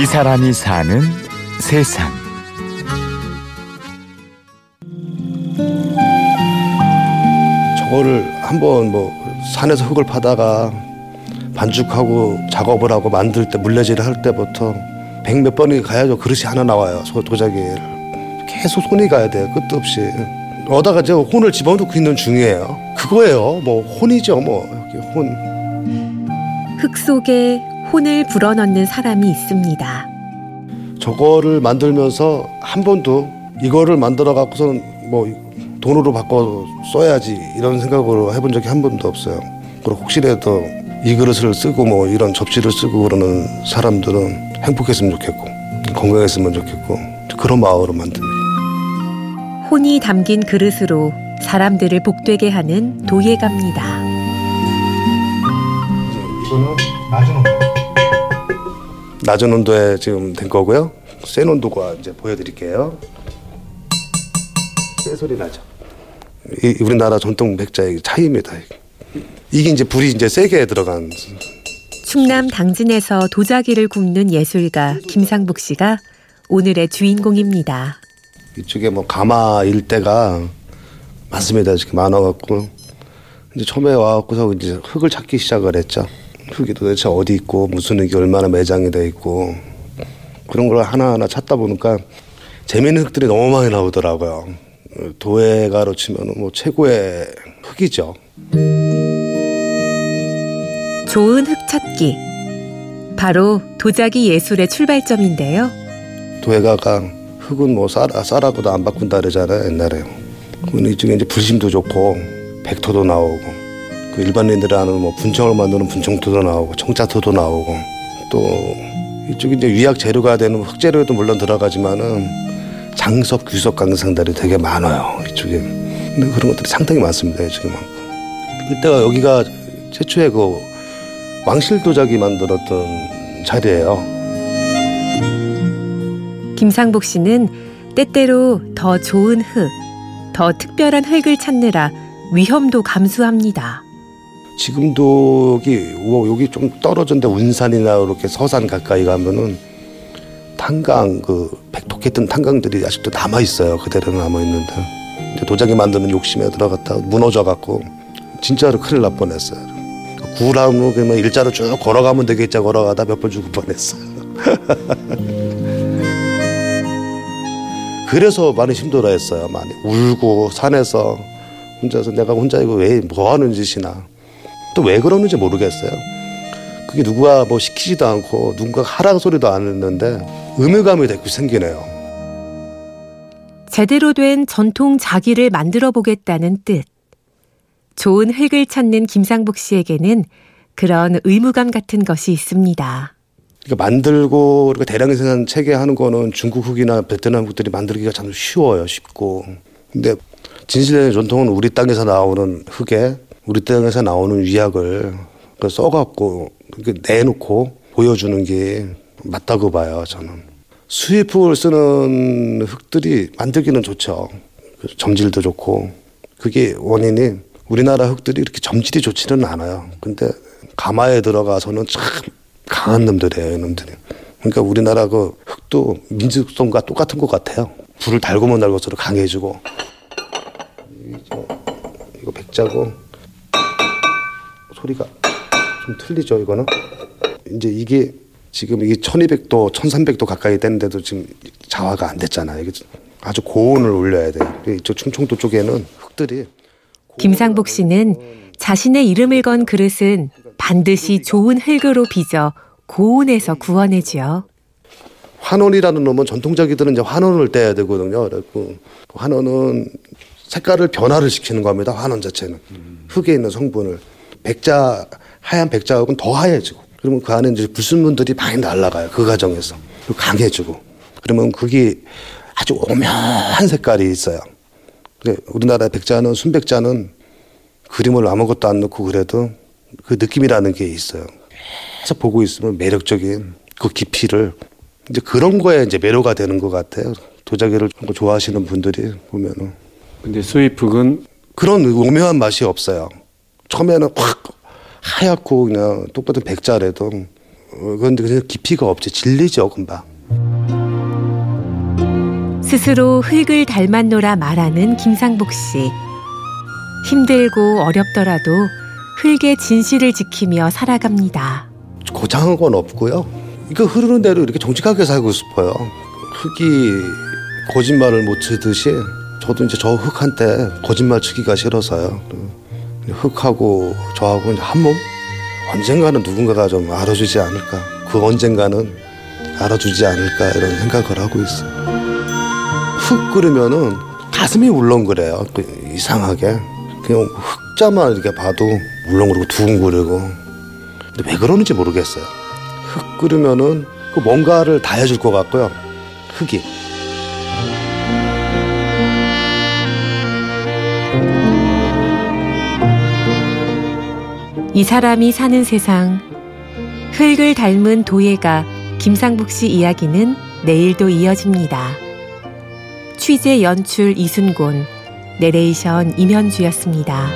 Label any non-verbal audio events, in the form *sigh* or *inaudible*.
이 사람이 사는 세상. 저거를 한번 뭐 산에서 흙을 파다가 반죽하고 작업을 하고 만들 때 물레질을 할 때부터 백 몇 번이 가야죠. 그릇이 하나 나와요 소 도자기를. 계속 손이 가야 돼요 끝도 없이. 어다가 저 혼을 집어넣고 있는 중이에요. 그거예요. 뭐 혼이죠 뭐. 여기 혼. 흙 속에 혼을 불어넣는 사람이 있습니다. 저거를 만들면서 한 번도 이거를 만들어 갖고서는 뭐 돈으로 바꿔 써야지 이런 생각으로 해본 적이 한 번도 없어요. 그리고 혹시라도 이 그릇을 쓰고 뭐 이런 접시를 쓰고 그러는 사람들은 행복했으면 좋겠고 건강했으면 좋겠고 그런 마음으로 만듭니다. 혼이 담긴 그릇으로 사람들을 복되게 하는 도예갑니다. 이거는 낮은 온도. 낮은 온도에 지금 된 거고요. 센 온도가 이제 보여드릴게요. 쇠 소리 나죠. 이 우리나라 전통 백자의 차이입니다. 이게 이제 불이 이제 세게 들어간 충남 당진에서 도자기를 굽는 예술가 김상복 씨가 오늘의 주인공입니다. 이쪽에 뭐 가마 일대가 많습니다. 이렇게 많아갖고 이제 처음에 와갖고서 이제 흙을 찾기 시작을 했죠. 흙이 도대체 어디 있고 무슨 흙이 얼마나 매장이 돼 있고 그런 걸 하나하나 찾다 보니까 재미있는 흙들이 너무 많이 나오더라고요. 도예가로 치면 뭐 최고의 흙이죠. 좋은 흙 찾기. 바로 도자기 예술의 출발점인데요. 도예가가 흙은 뭐 쌀, 쌀하고도 안 바꾼다 그러잖아요 옛날에. 근데 이쪽에 이제 불심도 좋고 백토도 나오고 그 일반인들이 아는 뭐 분청을 만드는 분청토도 나오고 청자토도 나오고 또 이쪽에 이제 위약 재료가 되는 흙재료도 물론 들어가지만은 장석, 규석 강상들이 되게 많아요 이쪽에. 근데 그런 것들이 상당히 많습니다 많고. 그때가 여기가 최초의 그 왕실 도자기 만들었던 자리예요. 김상복 씨는 때때로 더 좋은 흙, 더 특별한 흙을 찾느라 위험도 감수합니다. 지금도 여기 뭐 여기 좀 떨어졌는데 운산이나 이렇게 서산 가까이 가면은 탄강 그 백독했던 탄강들이 아직도 남아 있어요. 그대로 남아 있는데 이제 도자기 만드는 욕심에 들어갔다 무너져 갖고 진짜로 큰일 날 뻔했어요. 구라무 그러면 일자로 쭉 걸어가면 되겠자 걸어가다 몇 번 죽을 뻔했어요. *laughs* 그래서 많이 힘들어했어요. 많이 울고 산에서 혼자서 내가 혼자 이거 왜 뭐 하는 짓이나 또 왜 그러는지 모르겠어요. 그게 누가 뭐 시키지도 않고 누군가 하라는 소리도 안 했는데 의무감이 자꾸 생기네요. 제대로 된 전통 자기를 만들어 보겠다는 뜻. 좋은 흙을 찾는 김상복 씨에게는 그런 의무감 같은 것이 있습니다. 그러니까 만들고 그리고 대량 생산 체계하는 거는 중국 흙이나 베트남 흙들이 만들기가 참 쉬워요, 쉽고. 근데 진실의 전통은 우리 땅에서 나오는 흙에 우리 땅에서 나오는 위약을 그 써갖고 내놓고 보여주는 게 맞다고 봐요, 저는. 수입흙을 쓰는 흙들이 만들기는 좋죠. 점질도 좋고. 그게 원인이 우리나라 흙들이 이렇게 점질이 좋지는 않아요. 근데 가마에 들어가서는 참 강한 놈들이에요, 놈들이. 그러니까 우리나라 그 흙도 민족성과 똑같은 것 같아요. 불을 달구면 달고서록 강해지고. 이거 백자고 소리가 좀 틀리죠, 이거는. 이제 이게 지금 이게 1200도, 1300도 가까이 되는데도 지금 자화가 안 됐잖아요. 이게 아주 고온을 올려야 돼요. 이쪽 충청도 쪽에는 흙들이 김상복 씨는 자신의 이름을 건 그릇은 반드시 좋은 흙으로 빚어 고온에서 구워내지요. 환원이라는 놈은 전통자기들은 이제 환원을 떼야 되거든요. 그래고 환원은 색깔을 변화를 시키는 겁니다. 환원 자체는 흙에 있는 성분을 백자 하얀 백자하고는 더 하얘지고 그러면 그 안에 이제 불순물들이 많이 날아가요. 그 과정에서 강해지고 그러면 그게 아주 오묘한 색깔이 있어요. 우리나라 백자는 순백자는 그림을 아무것도 안 넣고 그래도 그 느낌이라는 게 있어요. 계속 보고 있으면 매력적인 그 깊이를 이제 그런 거에 이제 매료가 되는 것 같아요. 도자기를 좋아하시는 분들이 보면은. 근데 수입흙은 그런 오묘한 맛이 없어요. 처음에는 확 하얗고 그냥 똑같은 백자래도 어, 그런데 그냥 깊이가 없지 진리죠 금방. 스스로 흙을 닮았노라 말하는 김상복 씨. 힘들고 어렵더라도 흙의 진실을 지키며 살아갑니다. 고장한 건 없고요. 이거 흐르는 대로 이렇게 정직하게 살고 싶어요. 흙이 거짓말을 못 치듯이 저도 이제 저 흙한테 거짓말 치기가 싫어서요. 흙하고 저하고 이제 한 몸? 언젠가는 누군가가 좀 알아주지 않을까. 그 언젠가는 알아주지 않을까 이런 생각을 하고 있어요. 흙 끓으면은 가슴이 울렁거려요. 그 이상하게. 그냥 흙자만 이렇게 봐도 울렁거리고 두근거리고. 근데 왜 그러는지 모르겠어요. 흙 끓으면은 그 뭔가를 다 해줄 것 같고요. 흙이. 이 사람이 사는 세상. 흙을 닮은 도예가 김상복 씨 이야기는 내일도 이어집니다. 취재 연출 이순곤, 내레이션 임현주였습니다.